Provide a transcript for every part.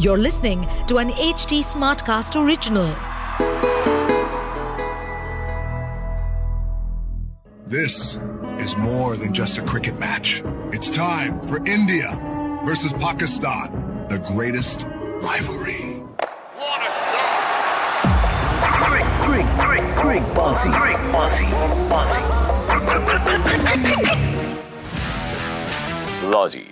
You're listening to an HT Smartcast original. This is more than just a cricket match. It's time for India versus Pakistan, the greatest rivalry. What a shot! Great, great, great, great bossy. Great bossy. Bossy. लो जी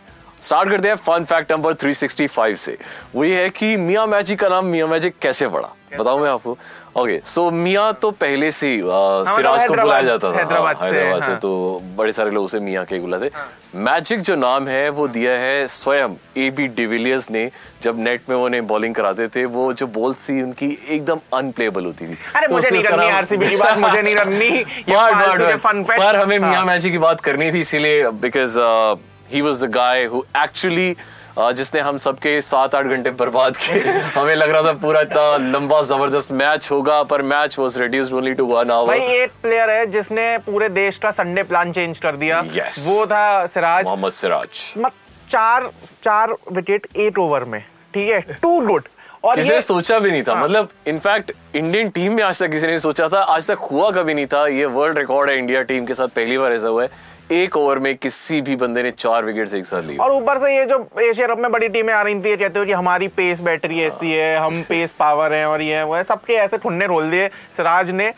start करते हैं fun fact number 365 से। वो ये है कि मियाँ मैजिक का नाम मियाँ मैजिक कैसे पड़ा बताऊँ मैं आपको? ओके सो मियाँ तो पहले से ही, सिराज को बुलाया जाता था। हैदराबाद हाँ, से, हाँ। तो बड़े सारे लोग उसे मियाँ के बुलाते। मैजिक जो नाम है वो दिया है स्वयं। ए बी डिविलियर्स ने जब नेट में वो उन्हें बॉलिंग कराते थे वो जो बॉल्स थी उनकी एकदम अनप्लेबल होती थी। अरे तो मुझे नहीं करनी आरसीबी की बात मुझे नहीं करनी। पर हमें हाँ। मियाँ मैची की बात करनी थी इसीलिए because he was the guy who actually जिसने हम सबके सात आठ घंटे बर्बाद किए। हमें लग रहा था पूरा इतना लंबा ज़बरदस्त मैच होगा पर match was reduced only to one hour भाई एक प्लेयर है जिसने पूरे देश का संडे प्लान चेंज कर दिया। Yes. वो था सिराज मोहम्मद सिराज मत चार चार विकेट एट ओवर में। ठीक है? टू गुड और किसी ने सोचा भी नहीं था। हाँ। मतलब इनफैक्ट इंडियन टीम में आज तक किसी ने सोचा था। आज तक हुआ कभी नहीं था। ये वर्ल्ड रिकॉर्ड है इंडिया टीम के साथ पहली बार ऐसा हुआ है। एक ओवर में किसी भी बंदे ने चार विकेट एक साथ लिए। और ऊपर से ये जो एशिया कप में बड़ी टीमें आ रही थी ये कहते हो कि हमारी पेस बैटरी ऐसी है हम पेस पावर है और ये वो है सबके ऐसे ठुन्ने रोल दिए सिराज ने।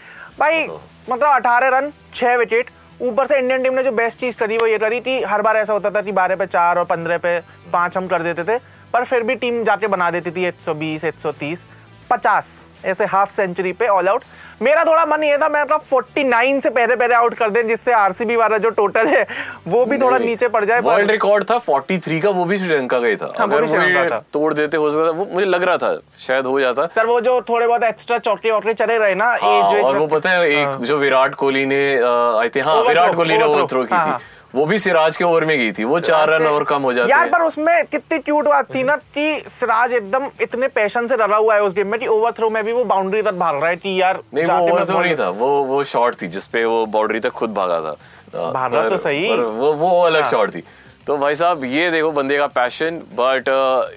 भाई मतलब अठारह रन छह विकेट ऊपर से इंडियन टीम ने जो बेस्ट चीज़ करी वो ये करी कि हर बार ऐसा होता था कि बारह पे चार और पंद्रह पे पाँच हम कर देते थे पर फिर भी टीम जाके बना देती थी 120 130 50 ऐसे हाफ़ सेंचुरी पे ऑल आउट मेरा थोड़ा मन ये था मैं मतलब 49 से पहले पहले आउट कर दें जिससे आरसीबी वाला जो टोटल है वो भी थोड़ा नीचे पड़ जाए वर्ल्ड रिकॉर्ड था 43 का वो भी श्रीलंका का ही था। हाँ, वो अगर भी वो था। तोड़ देते हो सकता वो मुझे लग रहा था शायद हो जाता। सर वो जो थोड़े बहुत एक्स्ट्रा चौके वौके चले रहे ना हाँ, एज और वो पता है एक जो विराट कोहली ने आई थिंक हाँ विराट कोहली ने overthrow, ओवरथ्रो की हाँ, थी। हाँ। वो भी सिराज के ओवर में गई थी वो चार रन और कम हो जाते यार पर उसमें कितनी क्यूट बात थी ना कि सिराज एकदम इतने पैशन से डरा हुआ है उस गेम में कि ओवर थ्रो में भी वो बाउंड्री तक भाग रहा है कि यार नहीं वो मैं ओवरथ्रो नहीं था। वो वो शॉट थी जिसपे वो बाउंड्री तक खुद भागा था। भागा तो सही। पर वो वो अलग हाँ। शॉट थी। तो भाई साहब ये देखो बंदे का पैशन बट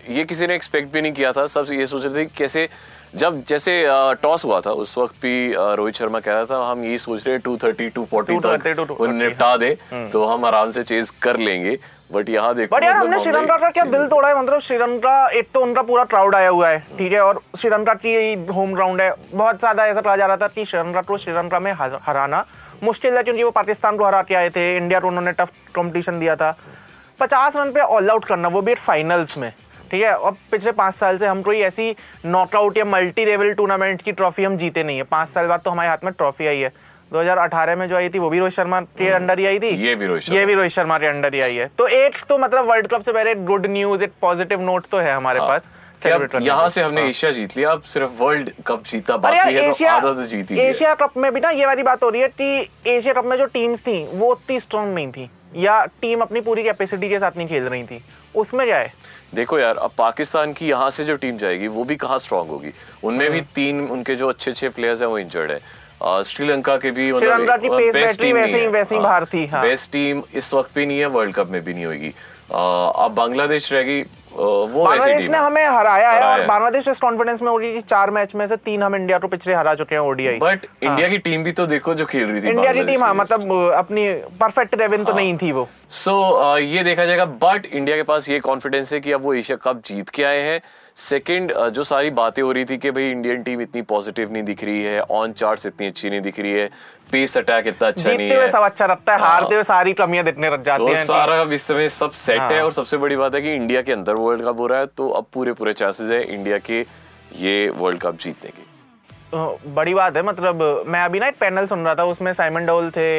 ये किसी ने एक्सपेक्ट भी नहीं किया था। सब ये सोच रहे थे कैसे जब जैसे टॉस हुआ था उस वक्त भी रोहित शर्मा कह रहा था हम ये सोच रहे टू थर्टी टू फोर्टी 230, तक 240, उन्हें निपटा दे तो हम आराम से चेज कर लेंगे। बट यहाँ देखो बट यार मतलब हमने श्रीलंका का क्या दिल तोड़ा है मतलब श्रीलंका एक तो उनका पूरा क्राउड आया हुआ है ठीक है और श्रीलंका की होम ग्राउंड है। बहुत ज़्यादा ऐसा कहा जा रहा था कि श्रीलंका को श्रीलंका में हराना मुश्किल है क्योंकि वो पाकिस्तान को हरा के आए थे इंडिया को उन्होंने टफ कॉम्पिटिशन दिया था। पचास रन पे ऑल आउट करना वो भी फाइनल्स में ठीक है? और पिछले पाँच साल से हम कोई ऐसी नॉकआउट या मल्टी लेवल टूर्नामेंट की ट्रॉफी हम जीते नहीं है। पाँच साल बाद तो हमारे हाथ में ट्रॉफी आई है। 2018 में जो आई थी वो भी रोहित शर्मा के अंडर ही आई थी? ये भी रोहित ये। भी रोहित शर्मा के अंडर ही आई है। तो एक तो मतलब वर्ल्ड कप से पहले गुड न्यूज़ एक पॉजिटिव नोट तो है हमारे पास celebrate करने यहाँ से हमने हाँ। एशिया जीत लिया अब सिर्फ़ वर्ल्ड कप जीता बाकी है तो एशिया आधा तो जीत ही लिया। एशिया कप में भी ना ये वाली बात हो रही है कि एशिया कप में जो टीम्स थी वो उतनी स्ट्रांग नहीं थी या टीम अपनी पूरी कैपेसिटी के साथ नहीं खेल रही थी। उसमें क्या है? देखो यार अब पाकिस्तान की यहाँ से जो टीम जाएगी वो भी कहाँ स्ट्रांग होगी? उनमें भी तीन उनके जो अच्छे अच्छे प्लेयर्स हैं वो इंजर्ड है। श्रीलंका के भी श्रीलंका की pace battery वैसे ही- वैसे ही बाहर थी, हाँ। बेस्ट टीम इस वक्त भी नहीं है वर्ल्ड कप में भी नहीं होगी। अब बांग्लादेश रहेगी वो बांग्लादेश ने हमें हराया है और बांग्लादेश इस कॉन्फिडेंस में होगी कि चार मैच में से तीन हम इंडिया को पिछले हरा चुके हैं ओडीआई बट इंडिया की टीम भी तो देखो जो खेल रही थी इंडिया की टीम हाँ मतलब अपनी परफेक्ट रेवन तो नहीं थी वो। सो so, ये देखा जाएगा बट इंडिया के पास ये कॉन्फिडेंस है कि अब वो एशिया कप जीत के आए हैं। सेकंड जो सारी बातें हो रही थी कि भाई इंडियन टीम इतनी पॉजिटिव नहीं दिख रही है ऑन चार्ट्स इतनी अच्छी नहीं दिख रही है पेस अटैक इतना अच्छा नहीं है सब अच्छा लगता है हाँ। हारते हुए सारी कमियाँ दिखने लग जाती तो हैं सारा इस समय सब सेट है हाँ। और सबसे बड़ी बात है कि इंडिया के अंदर वर्ल्ड कप हो रहा है तो अब पूरे पूरे चांसेस है इंडिया के ये वर्ल्ड कप जीतने के बड़ी बात है मतलब मैं अभी ना एक पैनल सुन रहा था उसमें साइमन डोल थे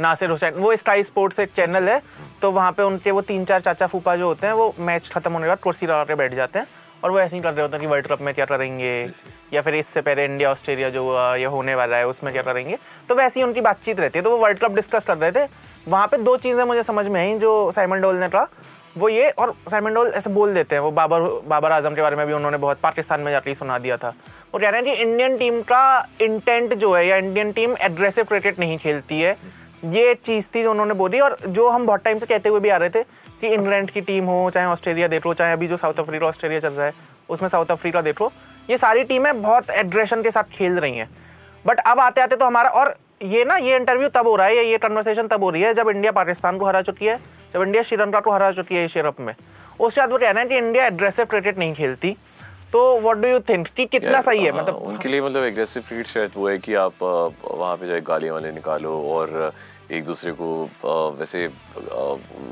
नासिर हुसैन वो स्काई स्पोर्ट्स एक चैनल है तो वहाँ पे उनके वो तीन चार चाचा फूफा जो होते हैं वो मैच खत्म होने के बाद कुर्सी लगा के बैठ जाते हैं और वो ऐसे ही कर रहे होते हैं कि वर्ल्ड कप में क्या करेंगे? या फिर इससे पहले इंडिया ऑस्ट्रेलिया जो हुआ या होने वाला है उसमें क्या करेंगे? तो वैसी उनकी बातचीत रहती है। तो वो वर्ल्ड कप डिस्कस कर रहे थे। वहाँ पे दो चीज़ें मुझे समझ में आई जो साइमन डोल ने कहा। वो ये और साइमन डोल ऐसे बोल देते हैं। वो बाबर बाबर आज़म के बारे में भी उन्होंने बहुत पाकिस्तान में जाके ही सुना दिया था। वो कह रहे हैं कि इंडियन टीम का इंटेंट जो है या इंडियन टीम एग्रेसिव क्रिकेट नहीं खेलती है। ये चीज़ थी जो उन्होंने बोली और जो हम बहुत टाइम से कहते हुए भी आ रहे थे कि इंग्लैंड की टीम हो चाहे ऑस्ट्रेलिया देख लो चाहे अभी जो साउथ अफ्रीका ऑस्ट्रेलिया चल रहा है उसमें साउथ अफ्रीका देख लो ये सारी टीमें बहुत एड्रेशन के साथ खेल रही हैं। बट अब आते आते तो हमारा और ये ना ये इंटरव्यू तब हो रहा है ये कन्वर्सेशन तब हो रही है जब इंडिया पाकिस्तान को हरा चुकी है जब इंडिया श्रीलंका को हरा चुकी है एशिया कप में। उसके बाद वो कहना है कि इंडिया एग्रेसिव क्रिकेट नहीं खेलती। तो व्हाट डू यू थिंक कि कितना सही है मतलब उनके लिए मतलब एग्रेसिव क्रिकेट शायद वो है कि आप वहाँ पे जाए गालियाँ वाले निकालो और एक दूसरे को अ, वैसे अ,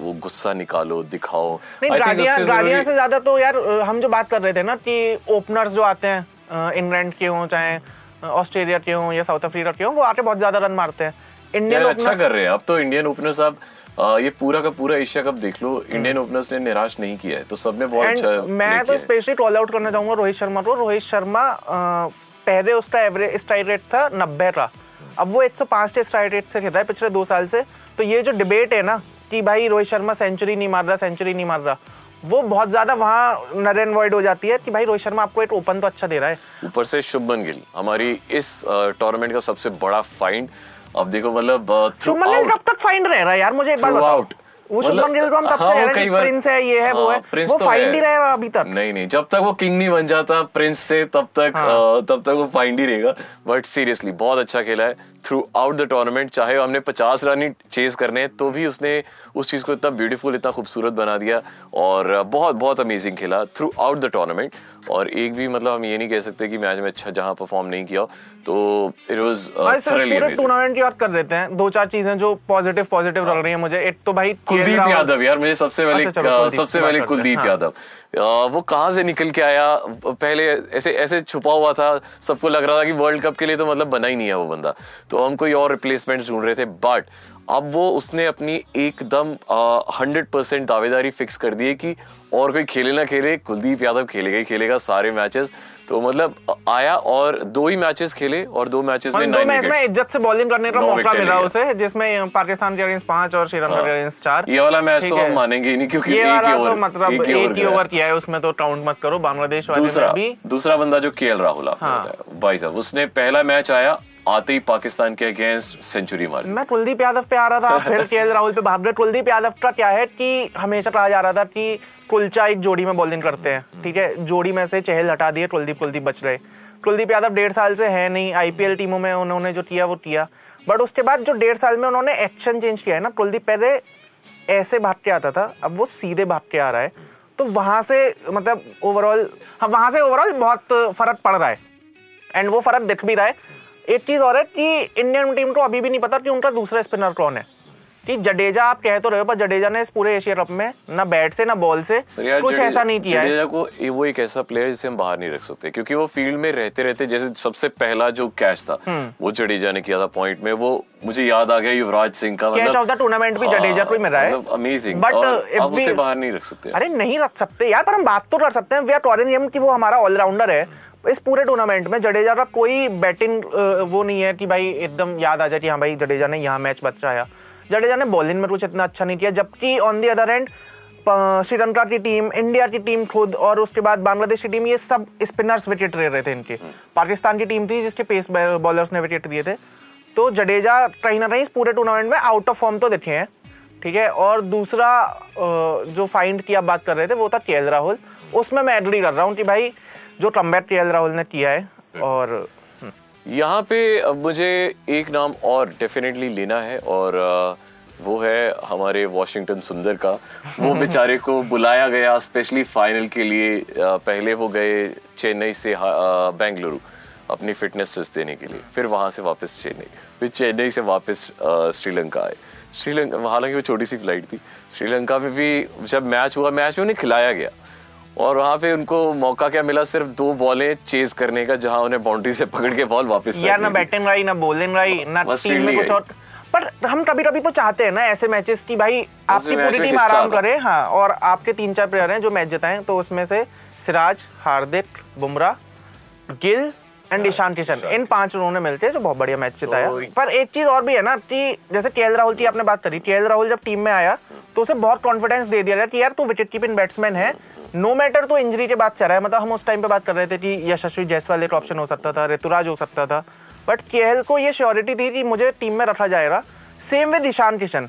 वो गुस्सा निकालो दिखाओ। गालियाँ से ज़्यादा तो यार हम जो बात कर रहे थे ना कि ओपनर्स जो आते हैं इंग्लैंड के हों चाहे ऑस्ट्रेलिया के हों या साउथ अफ्रीका के हों वो आके बहुत ज़्यादा रन मारते हैं। इंडियन अच्छा कर रहे हैं। अब तो इंडियन ओपनर्स आप अ, ये पूरा का पूरा एशिया कप देख लो। इंडियन ओपनर्स ने निराश नहीं किया है तो सबने बहुत अच्छा मैं तो स्पेशली कॉल आउट करना चाहूँगा रोहित शर्मा को। रोहित शर्मा पहले उसका एवरेज स्ट्राइक रेट था नब्बे का। अब वो 105 टेस्ट रेट से खेल रहा है पिछले दो साल से तो ये जो डिबेट है ना कि भाई रोहित शर्मा सेंचुरी नहीं मार रहा सेंचुरी नहीं मार रहा वो बहुत ज़्यादा वहाँ नर एंड वॉइड हो जाती है कि भाई रोहित शर्मा आपको एक ओपन तो अच्छा दे रहा है ऊपर से शुभमन गिल हमारी इस टूर्नामेंट का सबसे बड़ा फाइंड अब देखो मतलब थ्रू शुभमन गिल कब तक फाइंड रह रहा है यार मुझे एक बार बताओ. वो शुभमन गिल को हम तब से कई हैं कि बार- प्रिंस है ये है वो हाँ, है प्रिंस वो तो फाइंड ही रहेगा अभी तक। नहीं नहीं जब तक वो किंग नहीं बन जाता प्रिंस से तब तक हाँ। तब तक वो फाइंड ही रहेगा। बट सीरियसली बहुत अच्छा खेला है। थ्रू आउट द टूर्नामेंट चाहे हमने 50 रन ही चेज करने तो भी उसने उस चीज़ को इतना ब्यूटीफुल इतना खूबसूरत बना दिया और बहुत बहुत अमेजिंग खेला थ्रू आउट द टूर्नामेंट और एक भी मतलब हम ये नहीं कह सकते कि मैच में अच्छा जहाँ परफॉर्म नहीं किया तो इट वाज टूर्नामेंट की बात कर देते हैं। दो चार चीज़ें जो पॉजिटिव पॉजिटिव लग रही है मुझे। एक तो भाई कुलदीप यादव यार मुझे सबसे पहले अच्छा, कुलदीप सबसे पहले कुलदीप हाँ। यादव। वो कहाँ से निकल के आया? पहले ऐसे ऐसे छुपा हुआ था सबको लग रहा था कि वर्ल्ड कप के लिए तो मतलब बना ही नहीं है वो बंदा। तो हम कोई और रिप्लेसमेंट ढूंढ रहे थे बट अब वो उसने अपनी एकदम हंड्रेड परसेंट दावेदारी फिक्स कर दी है कि और कोई खेले ना खेले कुलदीप यादव खेलेगा ही खेलेगा सारे मैचेस तो मतलब आया और दो ही मैचेस खेले और दो मैचेस में दो मैच में इज़्ज़त से बॉलिंग करने का मौका मिला उसे जिसमें पाकिस्तान के अगेंस्ट पाँच और श्रीलंका के अगेंस्ट चार। ये वाला मैच तो हम मानेंगे ही नहीं क्योंकि ये वाला तो मतलब एक ही ओवर ही गया। ओवर किया है उसमें तो काउंट मत करो बांग्लादेश वाले दूसरा भी। दूसरा बंदा जो के एल राहुल हाँ। भाई साहब उसने पहला मैच आया आते ही पाकिस्तान के अगेंस्ट सेंचुरी मारी मैं कुलदीप यादव पे आ रहा था फिर के राहुल पे भाग गए। कुलदीप यादव का क्या है कि हमेशा कहा जा रहा था कि कुलचा एक जोड़ी में बॉलिंग करते हैं ठीक है? जोड़ी में से चहल हटा दिए कुलदीप कुलदीप बच रहे। कुलदीप यादव डेढ़ साल से है नहीं आईपीएल टीमों में उन्होंने जो किया वो किया। बट उसके बाद जो डेढ़ साल में उन्होंने एक्शन चेंज किया है ना कुलदीप पहले ऐसे भाग के आता था अब वो सीधे भाग के आ रहा है। तो वहाँ से मतलब ओवरऑल हाँ वहाँ से ओवरऑल बहुत फ़र्क पड़ रहा है। एंड वो फ़र्क दिख भी रहा है। एक चीज़ और है कि इंडियन टीम को अभी भी नहीं पता कि उनका दूसरा स्पिनर कौन है। कि जडेजा आप कह तो रहे हो पर जडेजा ने इस पूरे एशिया कप में ना बैट से ना बॉल से कुछ ऐसा नहीं किया है। जडेजा को वो एक ऐसा प्लेयर जिसे हम बाहर नहीं रख सकते क्योंकि वो फ़ील्ड में रहते रहते जैसे सबसे पहला जो कैच था हम्म। वो जडेजा ने किया था पॉइंट में। वो मुझे याद आ गया युवराज सिंह का कैच ऑफ़ द टूर्नामेंट भी जडेजा को ही मिला है। अमेजिंग बट मतलब आप उसे बाहर नहीं रख सकते। अरे नहीं रख सकते यार पर हम बात तो कर सकते हैं। वी आर की वो हमारा ऑलराउंडर है। इस पूरे टूर्नामेंट में जडेजा का कोई बैटिंग वो नहीं है कि भाई एकदम याद आ जाए कि हाँ भाई जडेजा ने यहाँ मैच बचाया जडेजा ने बॉलिंग में कुछ इतना अच्छा नहीं किया जबकि on the other end Sri Lanka की टीम इंडिया की टीम खुद और उसके बाद बांग्लादेश की टीम ये सब स्पिनर्स विकेट ले रहे थे इनके। पाकिस्तान की टीम थी जिसके पेस बॉलर्स ने विकेट दिए थे। तो जडेजा कहीं ना कहीं इस पूरे टूर्नामेंट में आउट ऑफ़ फॉर्म तो दिखे हैं ठीक है? और दूसरा जो फाइंड की आप बात कर रहे थे वो था के राहुल। उसमें मैं एग्री कर रहा हूँ कि भाई जो कम्बैक के राहुल ने किया है और यहाँ पे मुझे एक नाम और डेफिनेटली लेना है और वो है हमारे वॉशिंगटन सुंदर का। वो बेचारे को बुलाया गया स्पेशली फाइनल के लिए पहले वो गए चेन्नई से बेंगलुरु अपनी फिटनेस टेस्ट देने के लिए। फिर वहाँ से वापस चेन्नई। फिर चेन्नई से वापस श्रीलंका आए। श्रीलंका हालाँकि वो छोटी सी फ़्लाइट थी। श्रीलंका में भी जब मैच हुआ मैच में उन्हें खिलाया गया। और वहाँ पे उनको मौका क्या मिला सिर्फ़ दो बॉलें चेज करने का जहाँ उन्हें बाउंड्री से पकड़ के बॉल वापस यार ना बैटिंग रही ना बॉलिंग रही ना टीम में कुछ और। पर हम कभी कभी तो चाहते हैं ना ऐसे मैचेस की भाई आपकी पूरी टीम आराम करे हाँ और आपके तीन चार प्लेयर हैं जो मैच जिताएँ तो उसमें से सिराज हार्दिक बुमराह गिल एंड ईशान किशन। इन पाँच उन्होंने मिलते हैं जो बहुत बढ़िया मैच जिताया। तो- पर एक चीज़ और भी है ना कि जैसे के राहुल की आपने बात करी के राहुल जब टीम में आया तो उसे बहुत कॉन्फिडेंस दे दिया गया कि यार तू विकेट कीपिंग बैट्समैन है नो मैटर तो इंजरी के बाद चल रहा है। मतलब हम उस टाइम पे बात कर रहे थे कि यशस्वी जायसवाल एक ऑप्शन हो सकता था, ऋतुराज हो सकता था। बट के को ये श्योरिटी थी कि मुझे टीम में रखा जाएगा। Same with Ishan Kishan.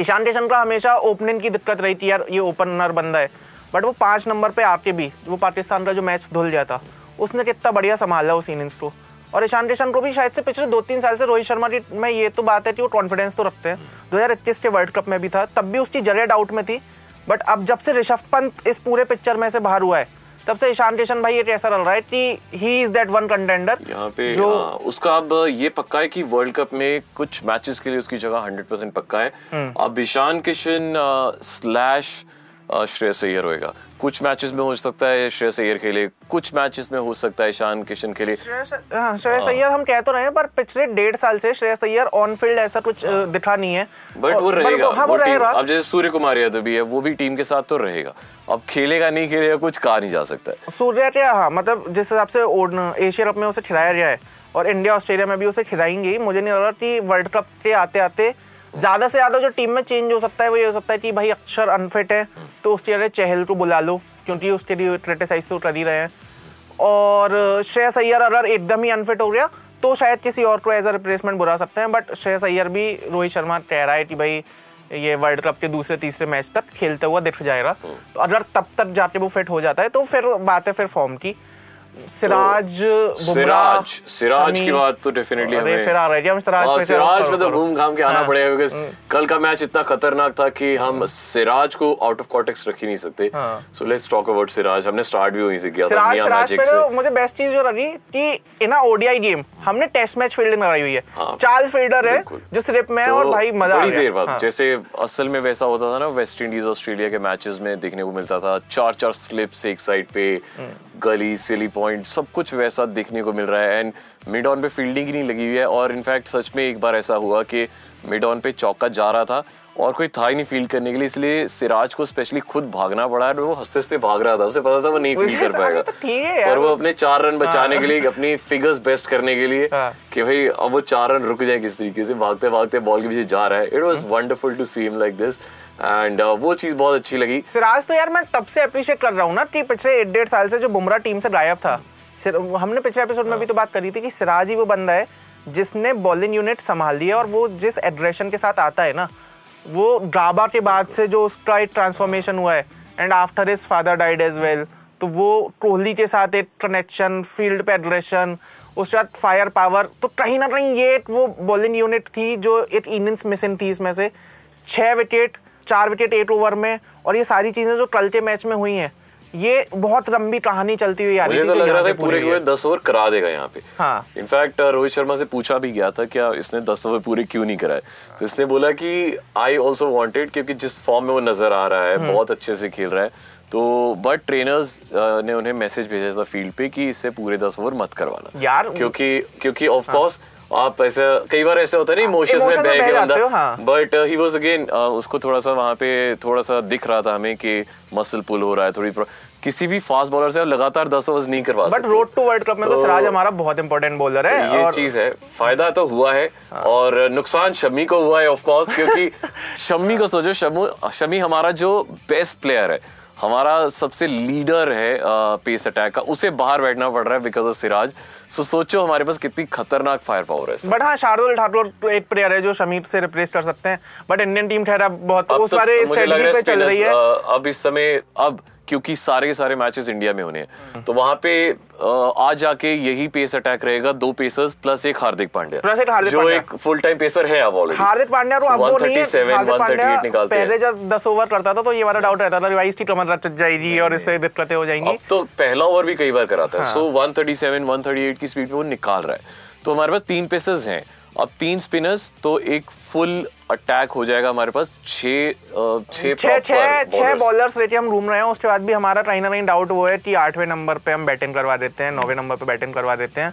Ishan Kishan का हमेशा ओपनिंग की दिक्कत रही थी यार, ये ओपनर बंदा है। बट वो पाँच नंबर पे आके भी, वो पाकिस्तान का जो मैच धुल गया था, उसने कितना बढ़िया संभाला उस इनिंग्स को। और ईशान किशन को भी शायद से पिछले दो तीन साल से रोहित शर्मा की में ये तो बात है कि वो कॉन्फिडेंस तो रखते हैं। 2021 के वर्ल्ड कप में भी था, तब भी उसकी जगह डाउट में थी। बट अब जब से ऋषभ पंत इस पूरे पिक्चर में से बाहर हुआ है तब से ईशान किशन भाई ये कैसा रल रहा है कि he is that one contender यहाँ पे जो आ, उसका अब ये पक्का है कि वर्ल्ड कप में कुछ मैचेस के लिए उसकी जगह 100 परसेंट पक्का है हम्म। अब ईशान किशन स्लैश श्रेयस अय्यर होएगा। कुछ मैचेस में हो सकता है श्रेयस अय्यर के लिए कुछ मैचेस में हो सकता है ईशान किशन के लिए। श्रेयस अय्यर हम कह तो रहे हैं पर पिछले डेढ़ साल से श्रेयस अय्यर ऑन फ़ील्ड ऐसा कुछ दिखा नहीं है। बट वो रहेगा हाँ वो वो रहेगा। अब जैसे सूर्य कुमार यादव भी है वो भी टीम के साथ तो रहेगा। अब खेलेगा नहीं खेलेगा कुछ कहा नहीं जा सकता है। सूर्या क्या हाँ मतलब जिस हिसाब से एशिया कप में उसे खिलाया गया है और इंडिया ऑस्ट्रेलिया में भी उसे खिलाएँगे मुझे नहीं लग रहा कि वर्ल्ड कप के आते आते ज़्यादा से ज़्यादा जो टीम में चेंज हो सकता है वो ये हो सकता है कि भाई अक्षर अनफिट है तो उसकी जगह चहल को बुला लो क्योंकि उसके लिए क्रिटिसाइज तो कर ही रहे हैं। और श्रेयस अय्यर अगर एकदम ही अनफिट हो गया तो शायद किसी और को एज अ रिप्लेसमेंट बुला सकते हैं बट श्रेयस अय्यर भी रोहित शर्मा कह रहा है कि भाई ये वर्ल्ड कप के दूसरे तीसरे मैच तक खेलते हुआ दिख जाएगा। तो अगर तब तक जाके वो फिट हो जाता है तो फिर बात है फिर फॉर्म की। सिराज बुमराह, सिराज सिराज की बात तो डेफिनेटली हमें फिर आ रहा है हम सिराज हाँ, पे सिराज पे तो घूम घाम के आना हाँ, पड़ेगा बिकॉज़ कल का मैच इतना खतरनाक था कि हम सिराज को आउट ऑफ़ कॉन्टेक्स्ट रख ही नहीं सकते। हाँ। So let's talk about Siraj. हमने स्टार्ट भी वहीं से किया था मियाँ मैजिक से। तो मुझे बेस्ट चीज़ जो लगी कि इन ओडीआई गेम हमने टेस्ट मैच फील्डिंग लगाई हुई है। हाँ, चार फील्डर है जो स्लिप में है तो और भाई मज़ा आ बड़ी देर बाद हाँ। जैसे असल में वैसा होता था ना वेस्ट इंडीज ऑस्ट्रेलिया के मैचेस में देखने को मिलता था। चार चार स्लिप्स एक साइड पे गली सिली पॉइंट सब कुछ वैसा देखने को मिल रहा है एंड मिड ऑन पे फील्डिंग ही नहीं लगी हुई है और इनफैक्ट सच में एक बार ऐसा हुआ कि मिड ऑन पे चौका जा रहा था। और कोई था ही नहीं फील करने के लिए इसलिए सिराज को स्पेशली खुद भागना पड़ा। और वो हँसते हँसते भाग रहा था उसे पता था वो नहीं फील कर पाएगा। तो है यार। पर वो अपने चार रन बचाने के लिए अपनी फिगर्स बेस्ट करने के लिए हाँ। कि भाई अब वो चार रन रुक जाए किस तरीके से भागते भागते बॉल के पीछे जा रहा है। It was wonderful to see him like this and uh, वो चीज़ बहुत अच्छी लगी। सिराज तो यार मैं तब से अप्रिशिएट कर रहा हूँ ना कि पिछले एक डेढ़ साल से जो बुमराह टीम से गायब था हमने पिछले एपिसोड में भी तो बात करी थी कि सिराज ही वो बंदा है जिसने बॉलिंग यूनिट संभाल लिया और वो जिस एड्रेशन के साथ आता है ना वो ड्राबा के बाद से जो उसका एक ट्रांसफॉर्मेशन हुआ है and after his father died as well तो वो कोहली के साथ एक कनेक्शन फ़ील्ड पे एग्रेशन उसके बाद फायर पावर तो कहीं ना कहीं ये वो बॉलिंग यूनिट थी जो एक इनिंग्स मिसिंग थी इसमें से। छः विकेट चार विकेट एट ओवर में, और ये सारी चीज़ें जो कल के मैच में हुई हैं ये बहुत लंबी कहानी चलती हुई आ रही मुझे तो लग रहा था पूरे पूरी के पूरे है। दस ओवर करा देगा यहाँ पे हाँ। इनफैक्ट रोहित शर्मा से पूछा भी गया था क्या इसने दस ओवर पूरे क्यों नहीं कराए तो इसने बोला कि आई ऑल्सो वॉन्टेड क्योंकि जिस फॉर्म में वो नज़र आ रहा हम्म। है बहुत अच्छे से खेल रहा है तो बट ट्रेनर्स ने उन्हें मैसेज भेजा था फ़ील्ड पे कि इससे पूरे दस ओवर मत करवाना। यार- क्योंकि क्योंकि ऑफ़ कोर्स आप ऐसा कई बार ऐसे होता है ना इमोशंस में emotions में बह के हो, बंदा। हाँ। बट ही वाज अगेन उसको थोड़ा सा वहाँ पे थोड़ा सा दिख रहा था हमें कि मसल पुल हो रहा है थोड़ी किसी भी फास्ट बॉलर से लगातार दस ओवर नहीं करवा but road to world cup में तो तो- सिराज हमारा बहुत इंपॉर्टेंट बॉलर है ये और चीज़ है फ़ायदा तो हुआ है और नुकसान शमी को हुआ है ऑफ़ कोर्स क्योंकि शमी को सोचो शमू शमी हमारा जो बेस्ट प्लेयर है हमारा सबसे लीडर है पेस अटैक का। उसे बाहर बैठना पड़ रहा है बिकॉज़ ऑफ़ सिराज सो सोचो हमारे पास कितनी खतरनाक फायर पावर है बट हाँ शार्दुल ठाकुर तो एक प्लेयर है जो शमीर से रिप्लेस कर सकते हैं। बट इंडियन टीम ठहरा बहुत तो वाले मुझे लग रहा पे चल रही है। अब इस समय अब क्योंकि सारे के सारे मैचेस इंडिया में होने हैं। तो वहाँ पे आज जाके यही पेस अटैक रहेगा दो पेसर्स प्लस एक हार्दिक पांड्या। Plus एक हार्दिक जो एक फुल टाइम पेसर है अब ऑलरेडी हार्दिक पांड्या तो वो नहीं है। 137, हार्दिक 138 पांड्या निकालते पहले जब दस ओवर करता था तो ये वाला डाउट रहता था रिवाइज की कमर रच जाएगी और इससे दिक्कतें हो जाएँगी। अब तो पहला ओवर भी कई बार कराता हाँ। है। सो 137 138 की स्पीड पे वो निकाल रहा है। तो हमारे पास तीन पेसर्स हैं। अब तीन स्पिनर्स तो एक फुल अटैक हो जाएगा हमारे पास। छह छह छह छह छह बॉलर्स लेके हम घूम रहे हैं उसके बाद भी हमारा कहीं ना कहीं डाउट वो है कि आठवें नंबर पे हम बैटिंग करवा देते हैं नौवे नंबर पे बैटिंग करवा देते हैं।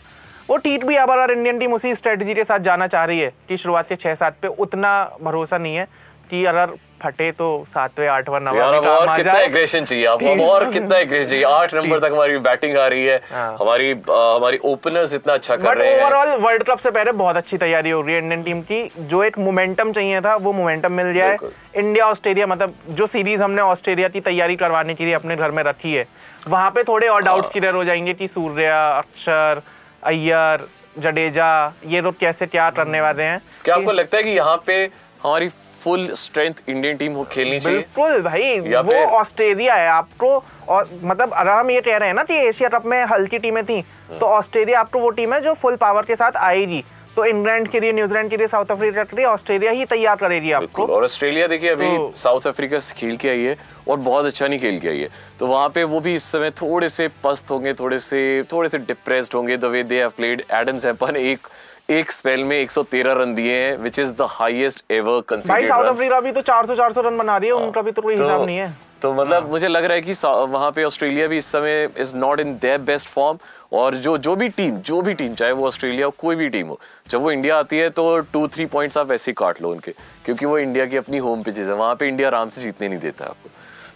वो टीट भी अब इंडियन टीम उसी स्ट्रेटजी के साथ जाना चाह रही है कि शुरुआत के छह सात पे उतना भरोसा नहीं है। कि अगर फटे तो सातवें आठवां तो और कितना एग्रेशन चाहिए आपको और कितना एग्रेशन चाहिए? आठ नंबर तक हमारी बैटिंग आ रही है। हाँ। हमारी हमारी ओपनर्स इतना अच्छा कर रहे हैं। ओवरऑल वर्ल्ड कप से पहले बहुत अच्छी तैयारी हो रही है इंडियन टीम की। जो एक मोमेंटम चाहिए था वो मोमेंटम मिल जाए। इंडिया ऑस्ट्रेलिया मतलब जो सीरीज़ हमने ऑस्ट्रेलिया की तैयारी करवाने के लिए अपने घर में रखी है वहाँ पे थोड़े और डाउट्स क्लियर हो जाएँगे कि सूर्या अक्षर अय्यर जडेजा ये लोग कैसे क्या करने वाले हैं। क्या आपको लगता है कि यहाँ पे हमारी फुल स्ट्रेंथ इंडियन टीम हो खेलनी चाहिए। बिल्कुल भाई वो ऑस्ट्रेलिया है आपको और मतलब अगर हम ये कह रहे हैं ना कि एशिया कप में हल्की टीमें थी तो ऑस्ट्रेलिया आपको वो टीम है जो फुल पावर के साथ आएगी। तो इंग्लैंड के लिए न्यूजीलैंड के लिए साउथ अफ्रीका के लिए ऑस्ट्रेलिया ही तैयार करेगी आपको। और ऑस्ट्रेलिया देखिए अभी तो- साउथ अफ्रीका से खेल के आई है और बहुत अच्छा नहीं खेल के आई है। तो वहाँ पे वो भी इस समय थोड़े से पस्त होंगे थोड़े से थोड़े से डिप्रेस्ड होंगे the way they have played Adam जैपन एक एक स्पेल में 113 रन दिए हैं which is the highest ever भाई साउथ अफ्रीका भी तो 400 400 रन बना रही है उनका भी तो कोई हिसाब नहीं है। तो मतलब मुझे लग रहा है कि वहाँ पे ऑस्ट्रेलिया भी इस समय is not in their best form और जो जो भी टीम जो भी टीम चाहे वो ऑस्ट्रेलिया हो कोई भी टीम हो जब वो इंडिया आती है तो टू थ्री पॉइंट्स आप ऐसे ही काट लो उनके क्योंकि वो इंडिया की अपनी होम पिचेज है वहाँ पे इंडिया आराम से जीतने नहीं देता आपको।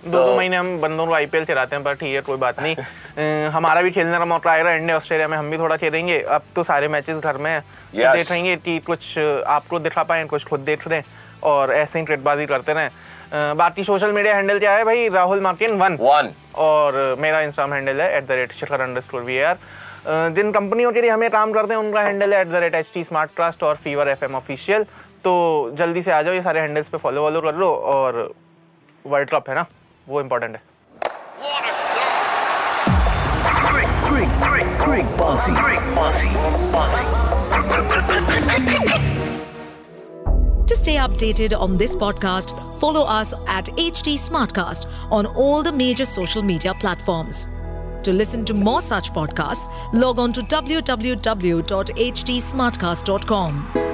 दो दो तो- महीने हम बंदों को आईपीएल चलाते हैं पर ठीक है कोई बात नहीं। हमारा भी खेलने का मौका आएगा इंडिया ऑस्ट्रेलिया में हम भी थोड़ा खेलेंगे। अब तो सारे मैचेस घर में हैं। तो Yes. कि कुछ आपको दिखा पाए कुछ खुद देख रहे और ऐसे ही क्रिकेटबाजी करते रहें। बाकी सोशल मीडिया हैंडल क्या है भाई? राहुल मार्किन वन। वन। और मेरा इंस्टाग्राम हैंडल है at the rate Shikhar underscore we are जिन कंपनियों के लिए हमें काम करते हैं उनका हैंडल है at the rate H T smart trust और फीवर एफ़ एम ऑफिशियल तो जल्दी से आ जाओ ये सारे हैंडल्स पे फॉलो वॉलो कर लो और वर्ल्ड कप है ना? वो इंपॉर्टेंट है What a shot! Crick, crick, crick, crick bossy. Crick bossy. Bossy. To stay updated on this podcast, follow us at HT Smartcast on all the major social media platforms. To listen to more such podcasts, log on to www.htsmartcast.com.